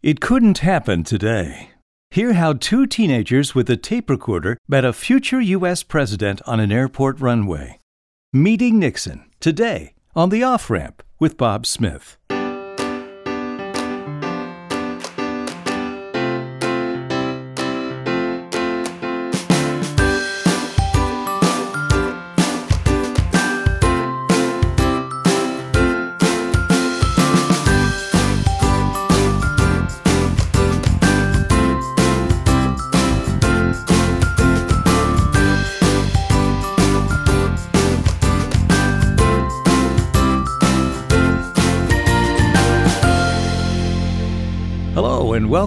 It couldn't happen today. Hear how two teenagers with a tape recorder met a future U.S. president on an airport runway. Meeting Nixon today on the off ramp with Bob Smith.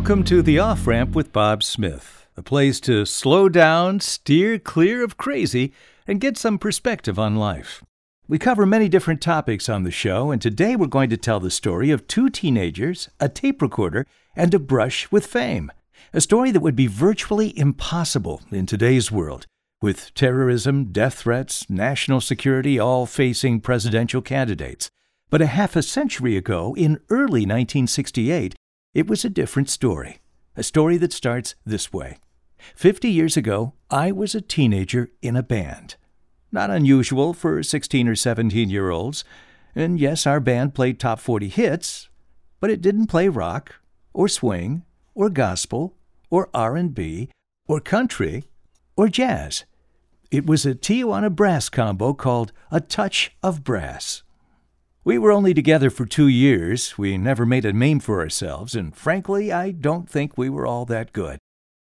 Welcome to the off ramp with Bob Smith, a place to slow down, steer clear of crazy, and get some perspective on life. We cover many different topics on the show, and today we're going to tell the story of two teenagers, a tape recorder, and a brush with fame. A story that would be virtually impossible in today's world, with terrorism, death threats, national security all facing presidential candidates. But a half a century ago, in early 1968, it was a different story, a story that starts this way. Fifty years ago, I was a teenager in a band. Not unusual for 16 or 17 year olds. And yes, our band played top 40 hits, but it didn't play rock or swing or gospel or R&B or country or jazz. It was a Tijuana brass combo called A Touch of Brass. We were only together for two years. We never made a name for ourselves, and frankly, I don't think we were all that good.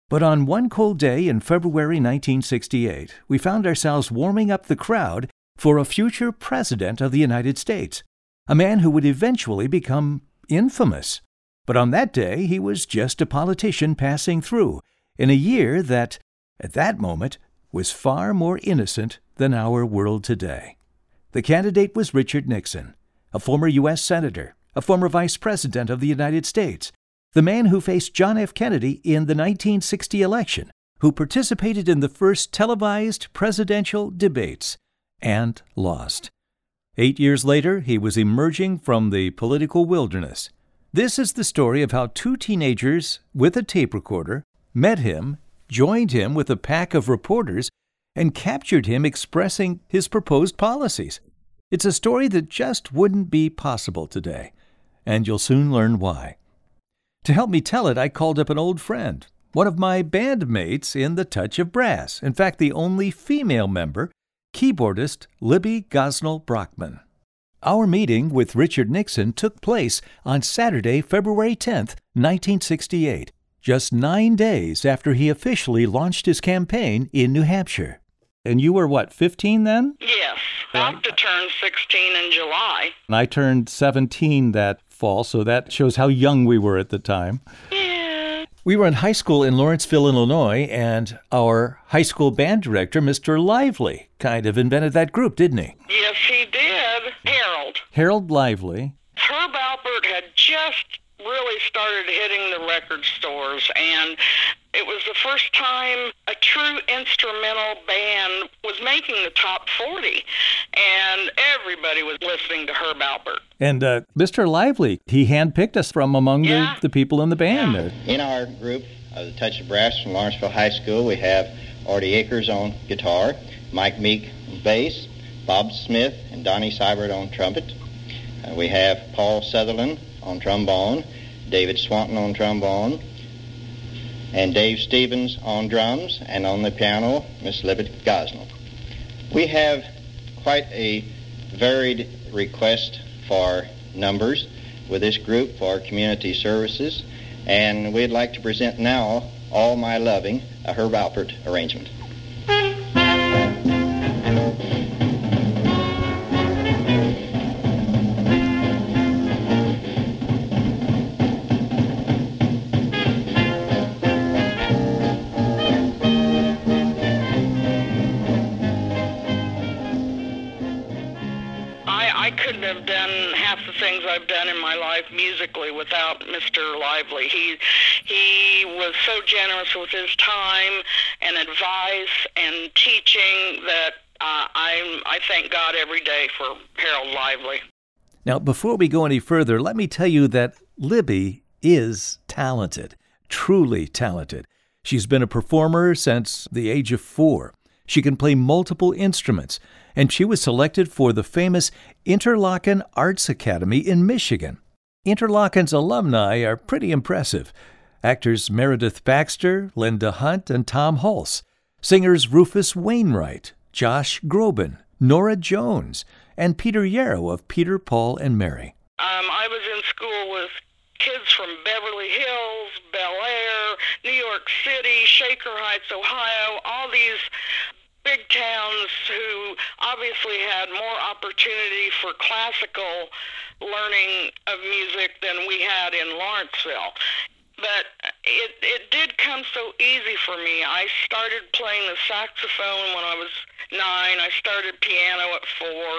But on one cold day in February 1968, we found ourselves warming up the crowd for a future president of the United States, a man who would eventually become infamous. But on that day, he was just a politician passing through, in a year that, at that moment, was far more innocent than our world today. The candidate was Richard Nixon a former U.S. Senator, a former Vice President of the United States, the man who faced John F. Kennedy in the 1960 election, who participated in the first televised presidential debates and lost. Eight years later, he was emerging from the political wilderness. This is the story of how two teenagers with a tape recorder met him, joined him with a pack of reporters, and captured him expressing his proposed policies. It's a story that just wouldn't be possible today, and you'll soon learn why. To help me tell it, I called up an old friend, one of my bandmates in The Touch of Brass, in fact, the only female member, keyboardist Libby Gosnell Brockman. Our meeting with Richard Nixon took place on Saturday, February 10, 1968, just nine days after he officially launched his campaign in New Hampshire. And you were what, 15 then? Yes, about to turn 16 in July. And I turned 17 that fall, so that shows how young we were at the time. Yeah. We were in high school in Lawrenceville, Illinois, and our high school band director, Mr. Lively, kind of invented that group, didn't he? Yes, he did. Harold. Harold Lively. Herb Alpert had just really started hitting the record stores and it was the first time a true instrumental band was making the top 40 and everybody was listening to Herb Alpert. And uh, Mr. Lively, he handpicked us from among Yeah. the, the people in the band Yeah. In our group of the Touch of Brass from Lawrenceville High School, we have Artie Akers on guitar, Mike Meek on bass, Bob Smith and Donnie Seibert on trumpet. Uh, we have Paul Sutherland on trombone, David Swanton on trombone, and Dave Stevens on drums, and on the piano, Miss Libby Gosnell. We have quite a varied request for numbers with this group for community services, and we'd like to present now All My Loving, a Herb Alpert arrangement. I, I couldn't have done half the things I've done in my life musically without Mr. Lively. He he was so generous with his time and advice and teaching that uh, I'm I thank God every day for Harold Lively. Now, before we go any further, let me tell you that Libby is talented, truly talented. She's been a performer since the age of four. She can play multiple instruments, and she was selected for the famous Interlochen Arts Academy in Michigan. Interlochen's alumni are pretty impressive. Actors Meredith Baxter, Linda Hunt, and Tom Hulce. Singers Rufus Wainwright, Josh Groban, Norah Jones, and Peter Yarrow of Peter, Paul, and Mary. Um, I was in school with kids from Beverly Hills, Bel Air, New York City, Shaker Heights, Ohio, all these big towns who obviously had more opportunity for classical learning of music than we had in Lawrenceville. But it, it did come so easy for me. I started playing the saxophone when I was nine. I started piano at four.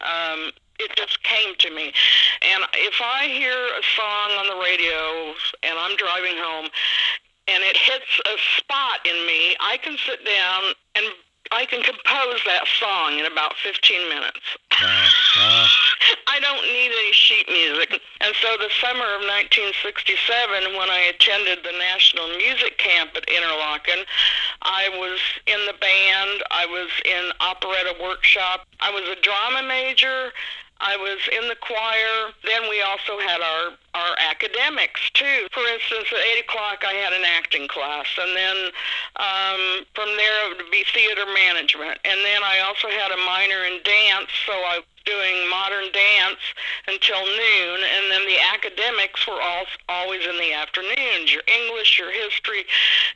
Um, it just came to me. And if I hear a song on the radio and I'm driving home and it hits a spot in me, I can sit down and I can compose that song in about 15 minutes. Wow. Wow. I don't need any sheet music. And so the summer of 1967, when I attended the National Music Camp at Interlochen, I was in the band, I was in operetta workshop, I was a drama major, I was in the choir. Then we also had our, our academics, too. For instance, at 8 o'clock, I had an acting class. And then um, from there, it would be theater management. And then I also had a minor in dance, so I was doing modern dance until noon. And then the academics were all, always in the afternoons your English, your history,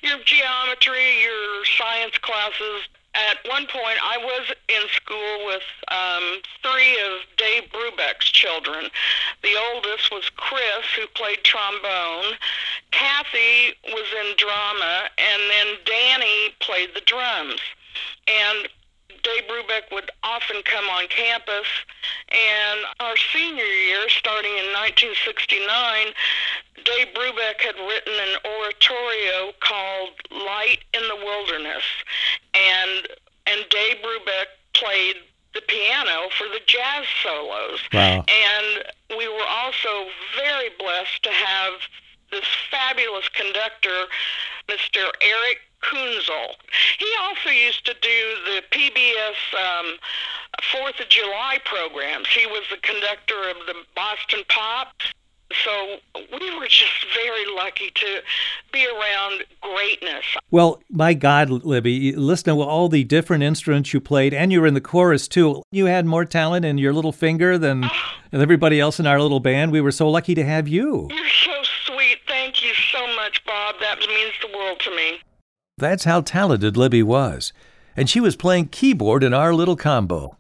your geometry, your science classes at one point, I was in school with um, three of Dave Brubeck's children. The oldest was Chris, who played trombone. Kathy was in drama, and then Danny played the drums. And Dave Brubeck would often come on campus. And our senior year, starting in 1969, Dave Brubeck had written an oratorio called Light in the Wilderness, and and Dave Brubeck played the piano for the jazz solos. Wow. And we were also very blessed to have this fabulous conductor, Mr. Erich Kunzel. He also used to do the PBS um, Fourth of July programs. He was the conductor of the Boston Pops so we were just very lucky to be around greatness. Well, my God, Libby, listen to all the different instruments you played, and you were in the chorus too. You had more talent in your little finger than oh. everybody else in our little band. We were so lucky to have you. You're so sweet. Thank you so much, Bob. That means the world to me. That's how talented Libby was. And she was playing keyboard in our little combo.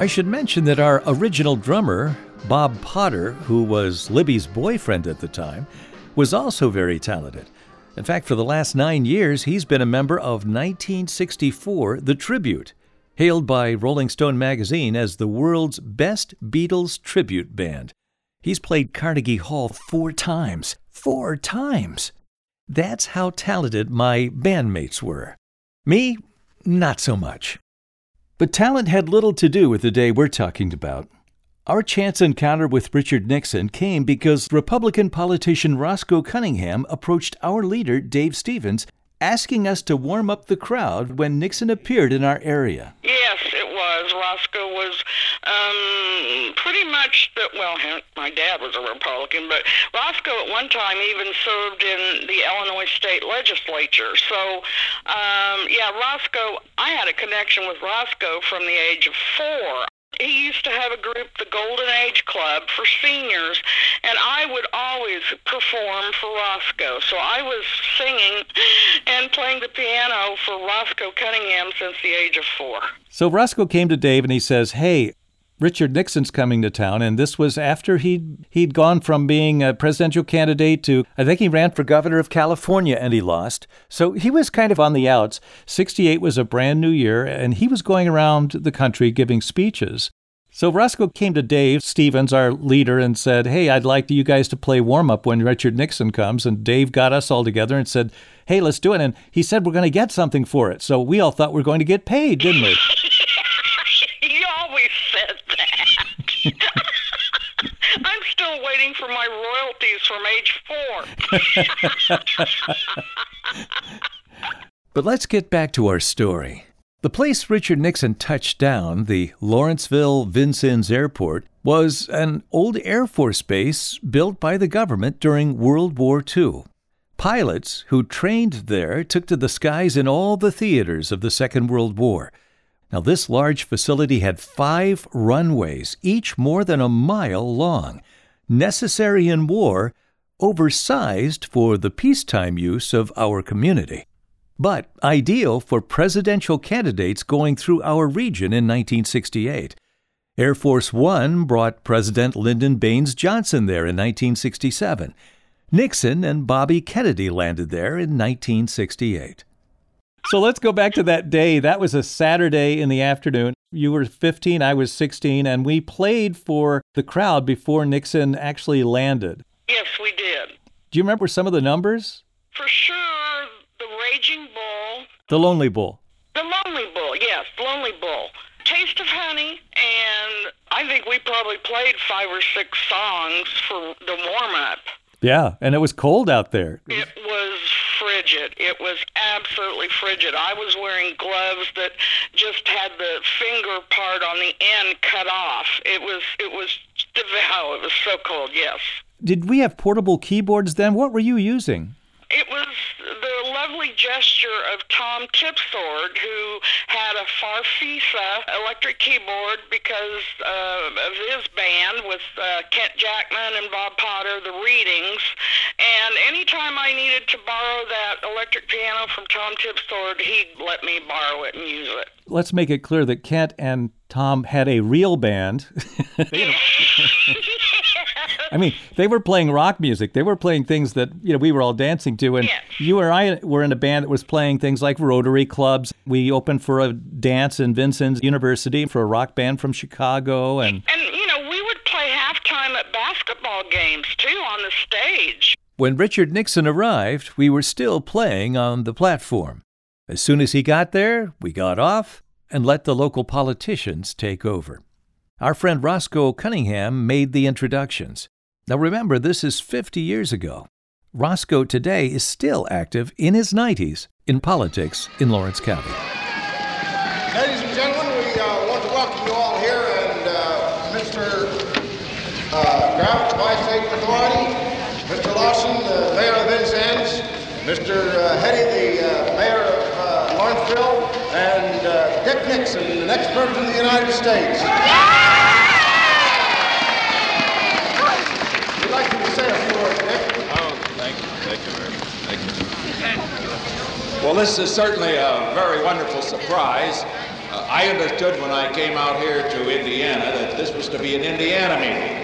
I should mention that our original drummer, Bob Potter, who was Libby's boyfriend at the time, was also very talented. In fact, for the last nine years, he's been a member of 1964 The Tribute, hailed by Rolling Stone magazine as the world's best Beatles tribute band. He's played Carnegie Hall four times. Four times! That's how talented my bandmates were. Me, not so much. But talent had little to do with the day we're talking about. Our chance encounter with Richard Nixon came because Republican politician Roscoe Cunningham approached our leader, Dave Stevens, asking us to warm up the crowd when Nixon appeared in our area. Yes, it was. Roscoe was um, pretty much the, well, my dad was a Republican, but Roscoe at one time even served in the Illinois state legislature. So, um, yeah, Roscoe, I had a connection with Roscoe from the age of four he used to have a group, the Golden Age Club, for seniors, and I would always perform for Roscoe. So I was singing and playing the piano for Roscoe Cunningham since the age of four. So Roscoe came to Dave and he says, Hey, Richard Nixon's coming to town, and this was after he'd he'd gone from being a presidential candidate to I think he ran for governor of California and he lost. So he was kind of on the outs. 68 was a brand new year, and he was going around the country giving speeches. So Roscoe came to Dave Stevens, our leader, and said, Hey, I'd like you guys to play warm up when Richard Nixon comes. And Dave got us all together and said, Hey, let's do it. And he said, We're going to get something for it. So we all thought we are going to get paid, didn't we? you always said that. I'm still waiting for my royalties from age four. but let's get back to our story. The place Richard Nixon touched down, the Lawrenceville Vincennes Airport, was an old Air Force base built by the government during World War II. Pilots who trained there took to the skies in all the theaters of the Second World War. Now, this large facility had five runways, each more than a mile long, necessary in war, oversized for the peacetime use of our community but ideal for presidential candidates going through our region in 1968. Air Force One brought President Lyndon Baines Johnson there in 1967. Nixon and Bobby Kennedy landed there in 1968. So let's go back to that day. That was a Saturday in the afternoon. You were 15, I was 16, and we played for the crowd before Nixon actually landed. Yes, we did. Do you remember some of the numbers? For sure, the Raging Bull. The Lonely Bull. The Lonely Bull, yes, the Lonely Bull. Taste of Honey, and I think we probably played five or six songs for the warm up. Yeah, and it was cold out there. It was frigid. It was absolutely frigid. I was wearing gloves that just had the finger part on the end cut off. It was it was oh, it was so cold. Yes. Did we have portable keyboards then? What were you using? It was the lovely gesture of Tom Tipsword, who had a Farfisa electric keyboard because uh, of his band with uh, Kent Jackman and Bob Potter, the Readings. And anytime I needed to borrow that electric piano from Tom Tipsword, he'd let me borrow it and use it. Let's make it clear that Kent and Tom had a real band. I mean, they were playing rock music. They were playing things that you know we were all dancing to, and yes. you or I were in a band that was playing things like Rotary clubs. We opened for a dance in Vincennes University for a rock band from Chicago, and and you know we would play halftime at basketball games too on the stage. When Richard Nixon arrived, we were still playing on the platform. As soon as he got there, we got off and let the local politicians take over. Our friend Roscoe Cunningham made the introductions. Now remember, this is 50 years ago. Roscoe today is still active in his 90s in politics in Lawrence County. Ladies and gentlemen, we uh, want to welcome you all here, and uh, Mr. Uh, Grout, Vice State Authority, Mr. Lawson, the Mayor of Vincennes, Mr. Uh, Hetty, the uh, Mayor of uh, Lawrenceville, and uh, Dick Nixon, the next President of the United States. We'd like you to say a few words, Dick. Oh, thank you. Thank you very much. Thank you. Well, this is certainly a very wonderful surprise. Uh, I understood when I came out here to Indiana that this was to be an Indiana meeting.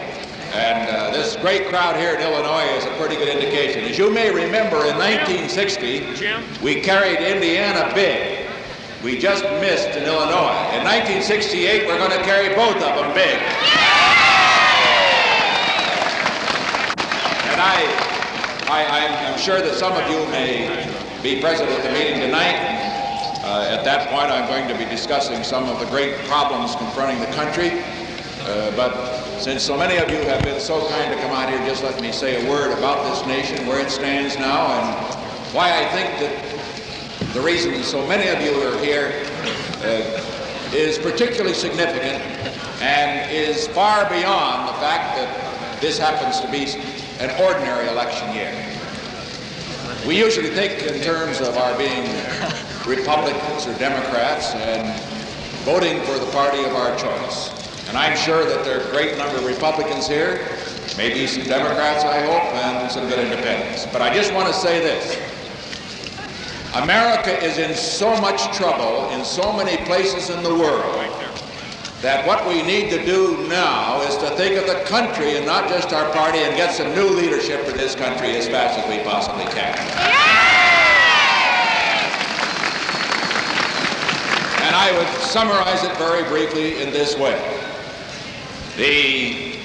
And uh, this great crowd here in Illinois is a pretty good indication. As you may remember, in 1960, we carried Indiana big. We just missed in Illinois. In 1968, we're going to carry both of them big. And I, I, I'm sure that some of you may be present at the meeting tonight. Uh, at that point, I'm going to be discussing some of the great problems confronting the country. Uh, but since so many of you have been so kind to come out here, just let me say a word about this nation, where it stands now, and why I think that the reason so many of you are here uh, is particularly significant and is far beyond the fact that this happens to be an ordinary election year. We usually think in terms of our being Republicans or Democrats and voting for the party of our choice. And I'm sure that there are a great number of Republicans here, maybe some Democrats, I hope, and some good independents. But I just want to say this. America is in so much trouble in so many places in the world that what we need to do now is to think of the country and not just our party and get some new leadership for this country as fast as we possibly can. And I would summarize it very briefly in this way. The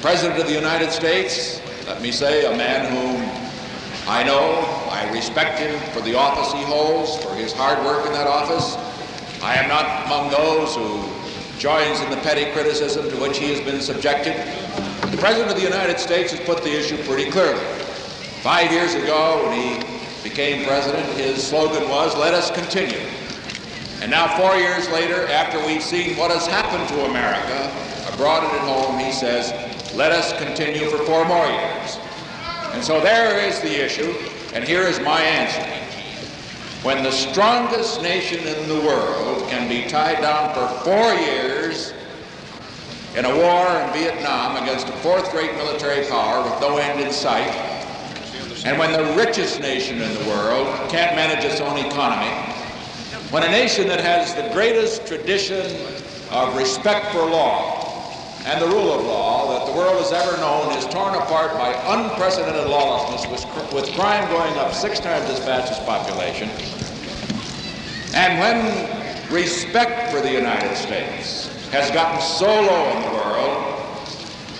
President of the United States, let me say, a man whom I know, I respect him for the office he holds, for his hard work in that office. I am not among those who joins in the petty criticism to which he has been subjected. The President of the United States has put the issue pretty clearly. Five years ago, when he became president, his slogan was, let us continue. And now, four years later, after we've seen what has happened to America, abroad and at home, he says, let us continue for four more years. And so there is the issue, and here is my answer. When the strongest nation in the world can be tied down for four years in a war in Vietnam against a fourth-rate military power with no end in sight, and when the richest nation in the world can't manage its own economy, when a nation that has the greatest tradition of respect for law and the rule of law that the world has ever known is torn apart by unprecedented lawlessness, with, with crime going up six times as fast as population. And when respect for the United States has gotten so low in the world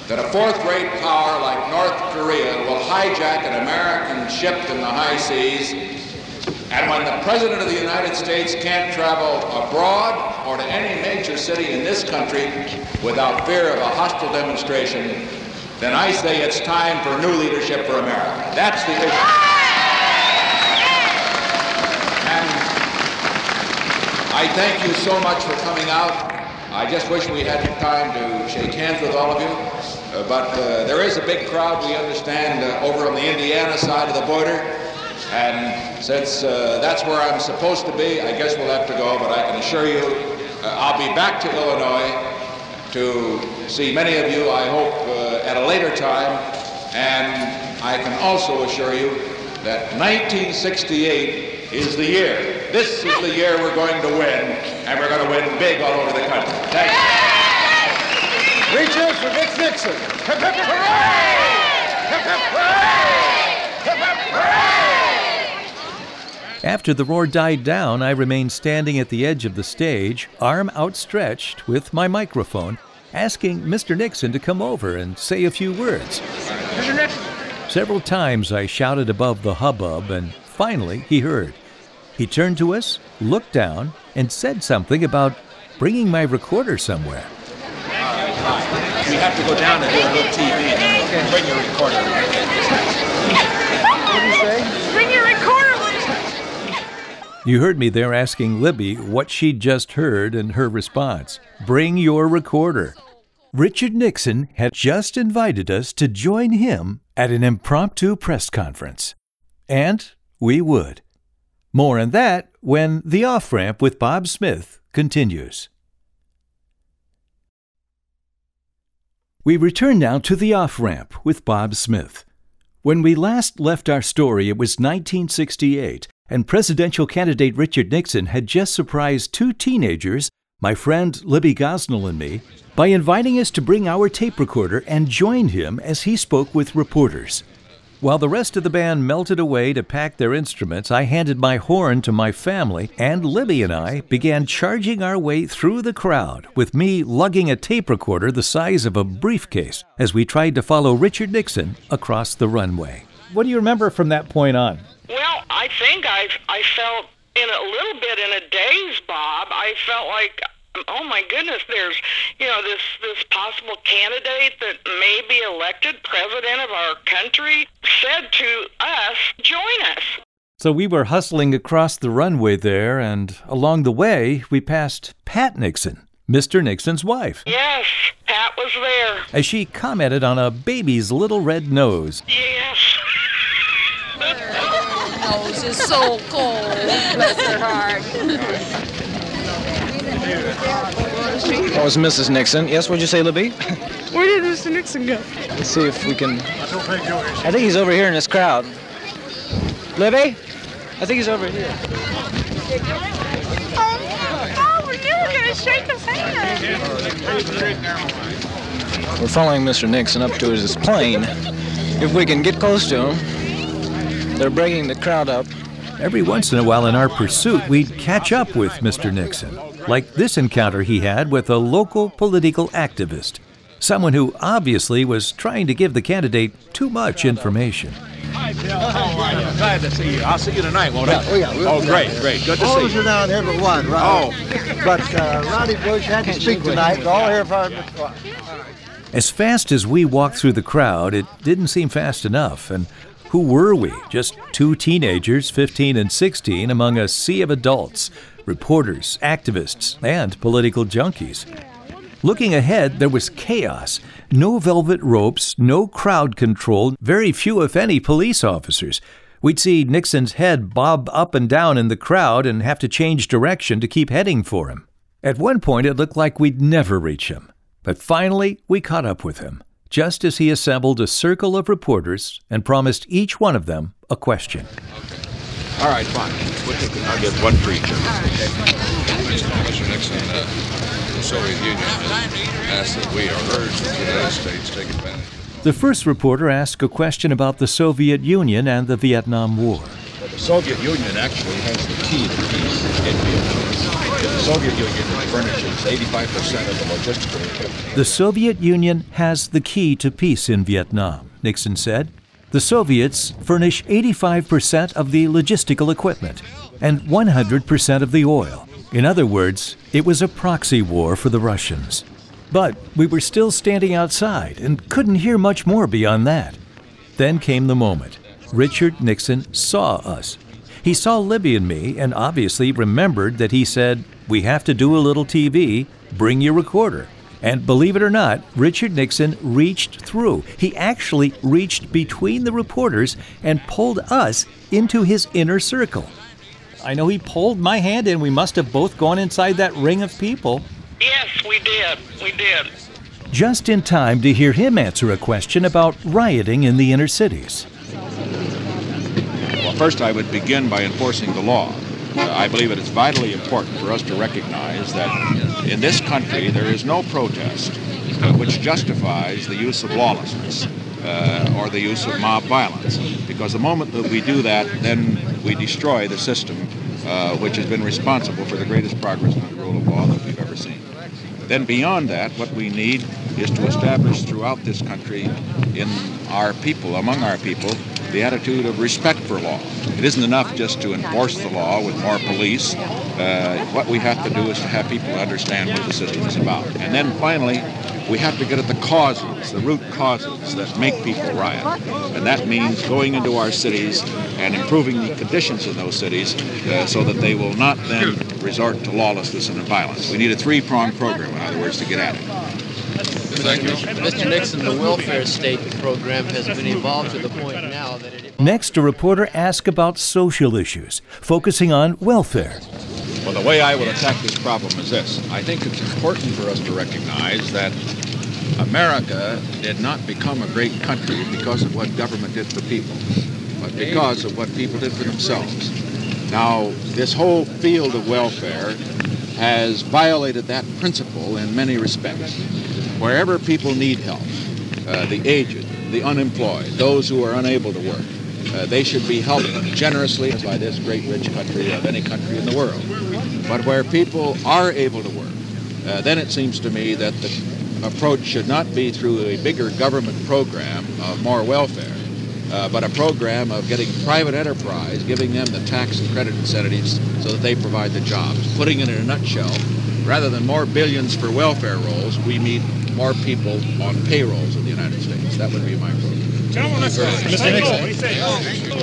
that a fourth-rate power like North Korea will hijack an American ship in the high seas, and when the President of the United States can't travel abroad or to any major city in this country without fear of a hostile demonstration, then I say it's time for new leadership for America. That's the issue. And I thank you so much for coming out. I just wish we had time to shake hands with all of you. Uh, but uh, there is a big crowd, we understand, uh, over on the Indiana side of the border. And since uh, that's where I'm supposed to be, I guess we'll have to go. But I can assure you uh, I'll be back to Illinois to see many of you, I hope, uh, at a later time. And I can also assure you that 1968 is the year. This is the year we're going to win, and we're going to win big all over the country. Thank you. Reaches for Dick Nixon. Hip, hip, hooray! Hip, hip, hooray! Hip, hip, hooray! After the roar died down, I remained standing at the edge of the stage, arm outstretched, with my microphone, asking Mr. Nixon to come over and say a few words. Mr. Nixon! Several times I shouted above the hubbub, and finally he heard. He turned to us, looked down, and said something about bringing my recorder somewhere. We have to go down and do a little TV and bring your recorder. You heard me there asking Libby what she'd just heard and her response Bring your recorder. Richard Nixon had just invited us to join him at an impromptu press conference. And we would. More on that when The Off Ramp with Bob Smith continues. We return now to The Off Ramp with Bob Smith. When we last left our story, it was 1968, and presidential candidate Richard Nixon had just surprised two teenagers, my friend Libby Gosnell and me, by inviting us to bring our tape recorder and join him as he spoke with reporters. While the rest of the band melted away to pack their instruments, I handed my horn to my family, and Libby and I began charging our way through the crowd, with me lugging a tape recorder the size of a briefcase as we tried to follow Richard Nixon across the runway. What do you remember from that point on? Well, I think I I felt in a little bit in a daze, Bob. I felt like oh my goodness, there's you know this this possible candidate that may be elected president of our country said to us, join us. So we were hustling across the runway there, and along the way we passed Pat Nixon, Mr. Nixon's wife. Yes, Pat was there. As she commented on a baby's little red nose. Yes. nose is so cold. Bless her heart. That was Mrs. Nixon. Yes, what'd you say, Libby? Where did Mr. Nixon go? Let's see if we can. I think he's over here in this crowd. Libby? I think he's over here. Oh, oh we're going to shake his hand. We're following Mr. Nixon up to his plane. If we can get close to him. They're bringing the crowd up. Every once in a while in our pursuit, we'd catch up with Mr. Nixon, like this encounter he had with a local political activist. someone who obviously was trying to give the candidate too much information. Hi, Bill. How are you? Glad to see you. I'll see you tonight, won't I? Oh, yeah. we'll Oh, great, great. Good to All see of us you. are down here but one, right? Oh. But uh, Roddy Bush had to speak tonight. We're all here for As fast as we walked through the crowd, it didn't seem fast enough. And who were we? Just two teenagers, 15 and 16, among a sea of adults, reporters, activists, and political junkies. Looking ahead, there was chaos. No velvet ropes, no crowd control, very few, if any, police officers. We'd see Nixon's head bob up and down in the crowd and have to change direction to keep heading for him. At one point, it looked like we'd never reach him. But finally, we caught up with him, just as he assembled a circle of reporters and promised each one of them a question. All right, fine. We'll. I'll get one for each of them. Mr. Nixon, uh, the Soviet Union asked that we are urged that the United States take advantage. The first reporter asked a question about the Soviet Union and the Vietnam War. Well, the Soviet Union actually has the key to peace in Vietnam. The Soviet Union furnishes 85% of the logistical. The Soviet Union has the key to peace in Vietnam, Nixon said. The Soviets furnish 85% of the logistical equipment and 100% of the oil. In other words, it was a proxy war for the Russians. But we were still standing outside and couldn't hear much more beyond that. Then came the moment. Richard Nixon saw us. He saw Libby and me and obviously remembered that he said, We have to do a little TV, bring your recorder. And believe it or not, Richard Nixon reached through. He actually reached between the reporters and pulled us into his inner circle. I know he pulled my hand and we must have both gone inside that ring of people. Yes, we did. We did. Just in time to hear him answer a question about rioting in the inner cities. Well, first I would begin by enforcing the law. Uh, I believe it is vitally important for us to recognize that in this country there is no protest uh, which justifies the use of lawlessness uh, or the use of mob violence. Because the moment that we do that, then we destroy the system uh, which has been responsible for the greatest progress in the rule of law that we've ever seen. Then beyond that, what we need is to establish throughout this country, in our people, among our people, the attitude of respect for law. It isn't enough just to enforce the law with more police. Uh, what we have to do is to have people understand what the system is about. And then finally, we have to get at the causes, the root causes that make people riot. And that means going into our cities and improving the conditions in those cities uh, so that they will not then resort to lawlessness and violence. We need a three-pronged program, in other words, to get at it. Thank you. Mr. Nixon, the welfare state program has been evolved to the point now that it. Next, a reporter asked about social issues, focusing on welfare. Well, the way I will attack this problem is this. I think it's important for us to recognize that America did not become a great country because of what government did for people, but because of what people did for themselves. Now, this whole field of welfare has violated that principle in many respects. Wherever people need help, uh, the aged, the unemployed, those who are unable to work, uh, they should be helped generously by this great rich country of any country in the world. But where people are able to work, uh, then it seems to me that the approach should not be through a bigger government program of more welfare, uh, but a program of getting private enterprise, giving them the tax and credit incentives so that they provide the jobs. Putting it in a nutshell, rather than more billions for welfare rolls, we need more people on payrolls in the United States. That would be my program.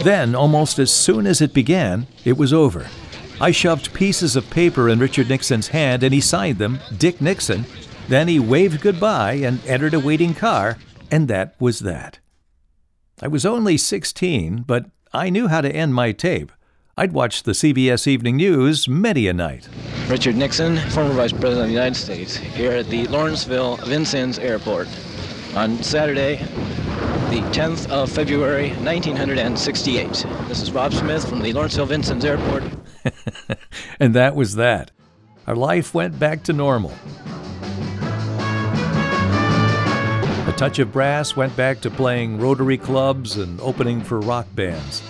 Then, almost as soon as it began, it was over. I shoved pieces of paper in Richard Nixon's hand and he signed them, Dick Nixon. Then he waved goodbye and entered a waiting car, and that was that. I was only 16, but I knew how to end my tape. I'd watched the CBS Evening News many a night. Richard Nixon, former Vice President of the United States, here at the Lawrenceville Vincennes Airport on Saturday, the 10th of February, 1968. This is Bob Smith from the Lawrenceville Vincennes Airport. and that was that. Our life went back to normal. A touch of brass went back to playing Rotary clubs and opening for rock bands.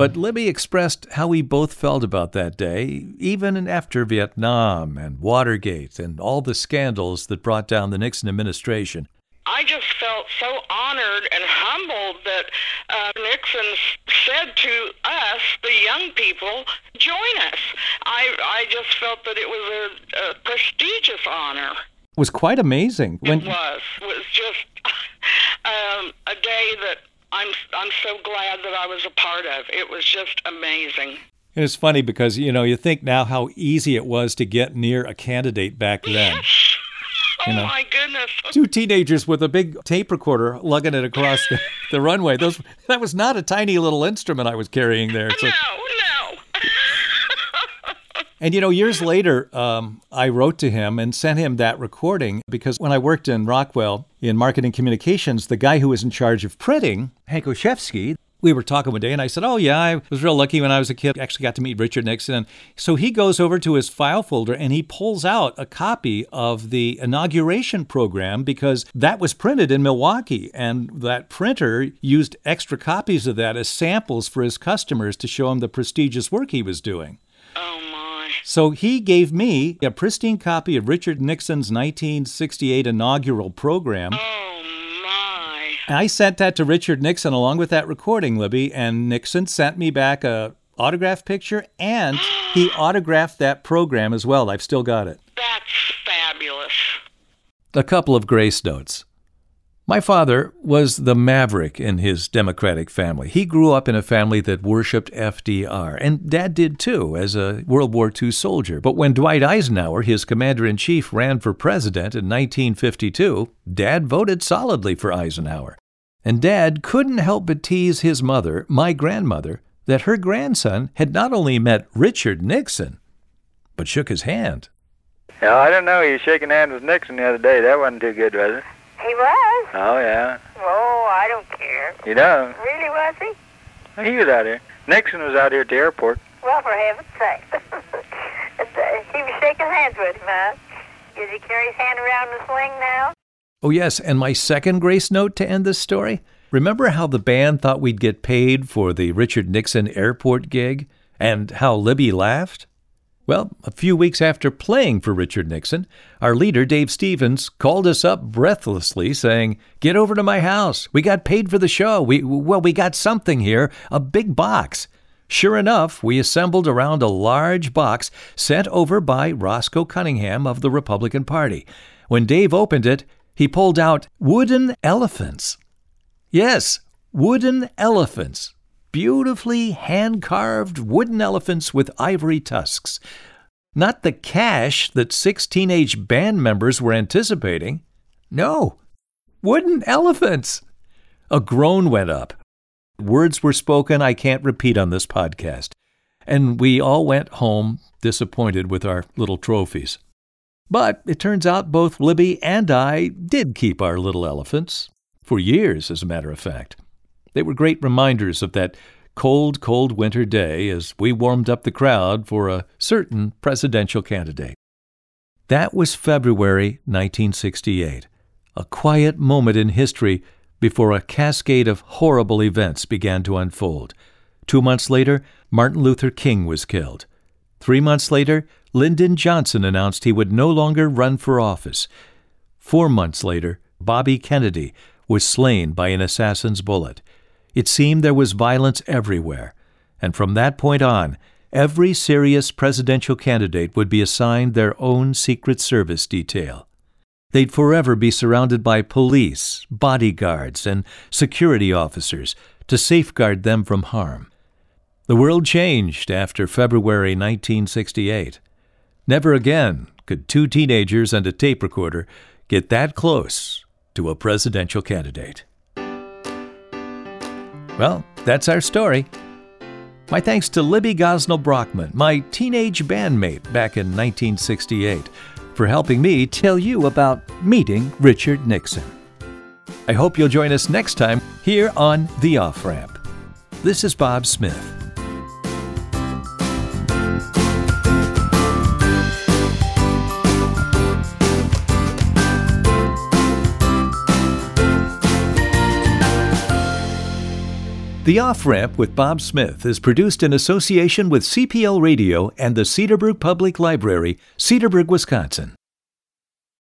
But Libby expressed how we both felt about that day, even after Vietnam and Watergate and all the scandals that brought down the Nixon administration. I just felt so honored and humbled that uh, Nixon said to us, the young people, join us. I, I just felt that it was a, a prestigious honor. It was quite amazing. When... It was. It was just um, a day that I'm, I'm so glad that I was a part of. It was just amazing. And it's funny because, you know, you think now how easy it was to get near a candidate back then. Yes. You oh my goodness! Two teenagers with a big tape recorder lugging it across the, the runway. Those that was not a tiny little instrument I was carrying there. So. No. And you know, years later, um, I wrote to him and sent him that recording because when I worked in Rockwell in marketing communications, the guy who was in charge of printing, Hank Oshevsky, we were talking one day and I said, Oh, yeah, I was real lucky when I was a kid. I actually got to meet Richard Nixon. So he goes over to his file folder and he pulls out a copy of the inauguration program because that was printed in Milwaukee. And that printer used extra copies of that as samples for his customers to show him the prestigious work he was doing. My. So he gave me a pristine copy of Richard Nixon's 1968 inaugural program. Oh. My. I sent that to Richard Nixon along with that recording, Libby, and Nixon sent me back a autograph picture and he autographed that program as well. I've still got it. That's fabulous. A couple of grace notes. My father was the maverick in his Democratic family. He grew up in a family that worshiped FDR, and Dad did too as a World War II soldier. But when Dwight Eisenhower, his commander in chief, ran for president in 1952, Dad voted solidly for Eisenhower. And Dad couldn't help but tease his mother, my grandmother, that her grandson had not only met Richard Nixon, but shook his hand. Yeah, I don't know. He was shaking hands with Nixon the other day. That wasn't too good, was it? He was. Oh, yeah. Oh, I don't care. You don't? Really, was he? Well, he was out here. Nixon was out here at the airport. Well, for heaven's sake. Uh, he was shaking hands with him, huh? Does he carry his hand around in a sling now? Oh, yes, and my second grace note to end this story. Remember how the band thought we'd get paid for the Richard Nixon airport gig? And how Libby laughed? Well, a few weeks after playing for Richard Nixon, our leader, Dave Stevens, called us up breathlessly saying, Get over to my house. We got paid for the show. We, well, we got something here, a big box. Sure enough, we assembled around a large box sent over by Roscoe Cunningham of the Republican Party. When Dave opened it, he pulled out wooden elephants. Yes, wooden elephants beautifully hand carved wooden elephants with ivory tusks. Not the cash that six teenage band members were anticipating. No, wooden elephants. A groan went up. Words were spoken I can't repeat on this podcast. And we all went home disappointed with our little trophies. But it turns out both Libby and I did keep our little elephants. For years, as a matter of fact. They were great reminders of that cold, cold winter day as we warmed up the crowd for a certain presidential candidate. That was February 1968, a quiet moment in history before a cascade of horrible events began to unfold. Two months later, Martin Luther King was killed. Three months later, Lyndon Johnson announced he would no longer run for office. Four months later, Bobby Kennedy was slain by an assassin's bullet. It seemed there was violence everywhere, and from that point on, every serious presidential candidate would be assigned their own Secret Service detail. They'd forever be surrounded by police, bodyguards, and security officers to safeguard them from harm. The world changed after February 1968. Never again could two teenagers and a tape recorder get that close to a presidential candidate. Well, that's our story. My thanks to Libby Gosnell Brockman, my teenage bandmate back in 1968, for helping me tell you about meeting Richard Nixon. I hope you'll join us next time here on The Off Ramp. This is Bob Smith. The Off Ramp with Bob Smith is produced in association with CPL Radio and the Cedarburg Public Library, Cedarburg, Wisconsin.